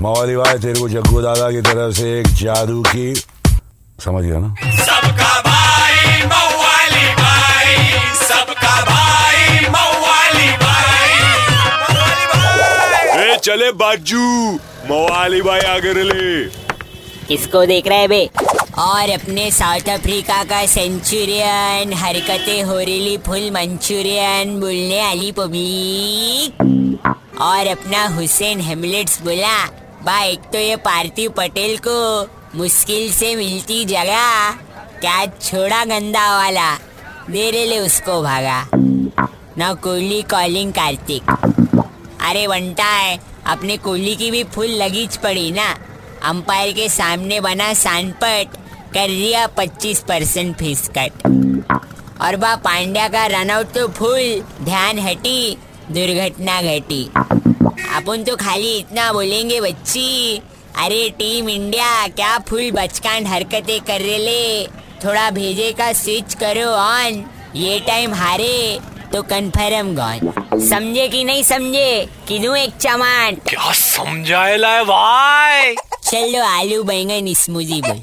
मवाली भाई तेरे को जग्गू दादा की तरफ़ से एक जादू की समझ गया ना? सबका भाई मवाली भाई। सबका भाई मवाली भाई। ए चले बाजू। मवाली भाई आगे ले किसको देख रहे है बे? और अपने साउथ अफ्रीका का सेंचुरियन हरकतें हो रही फुल मंचूरियन बोलने वाली पब्लिक। और अपना हुसैन हेमलेट्स बोला। बा एक तो ये पार्थिव पटेल को मुश्किल से मिलती जगह। क्या छोड़ा गंदा वाला? दे रे ले उसको भागा। ना कोहली कॉलिंग कार्तिक। अरे बंटा है, अपने कोहली की भी फुल लगीच पड़ी ना। अंपायर के सामने बना सैनपट, कर दिया 25 परसेंट फ़ीस कट और बा पांड्या का रनआउट तो फुल, ध्यान हटी दुर्घटना घटी। अपन तो खाली इतना बोलेंगे बच्ची। अरे टीम इंडिया क्या फुल बचकान हरकतें कर रहे ले। थोड़ा भेजे का स्विच करो ऑन। ये टाइम हारे तो कन्फर्म गॉन। समझे कि नहीं समझे? किनू एक चमान? क्या समझाएला है भाई? चलो आलू बैंगन स्मूजी बोल।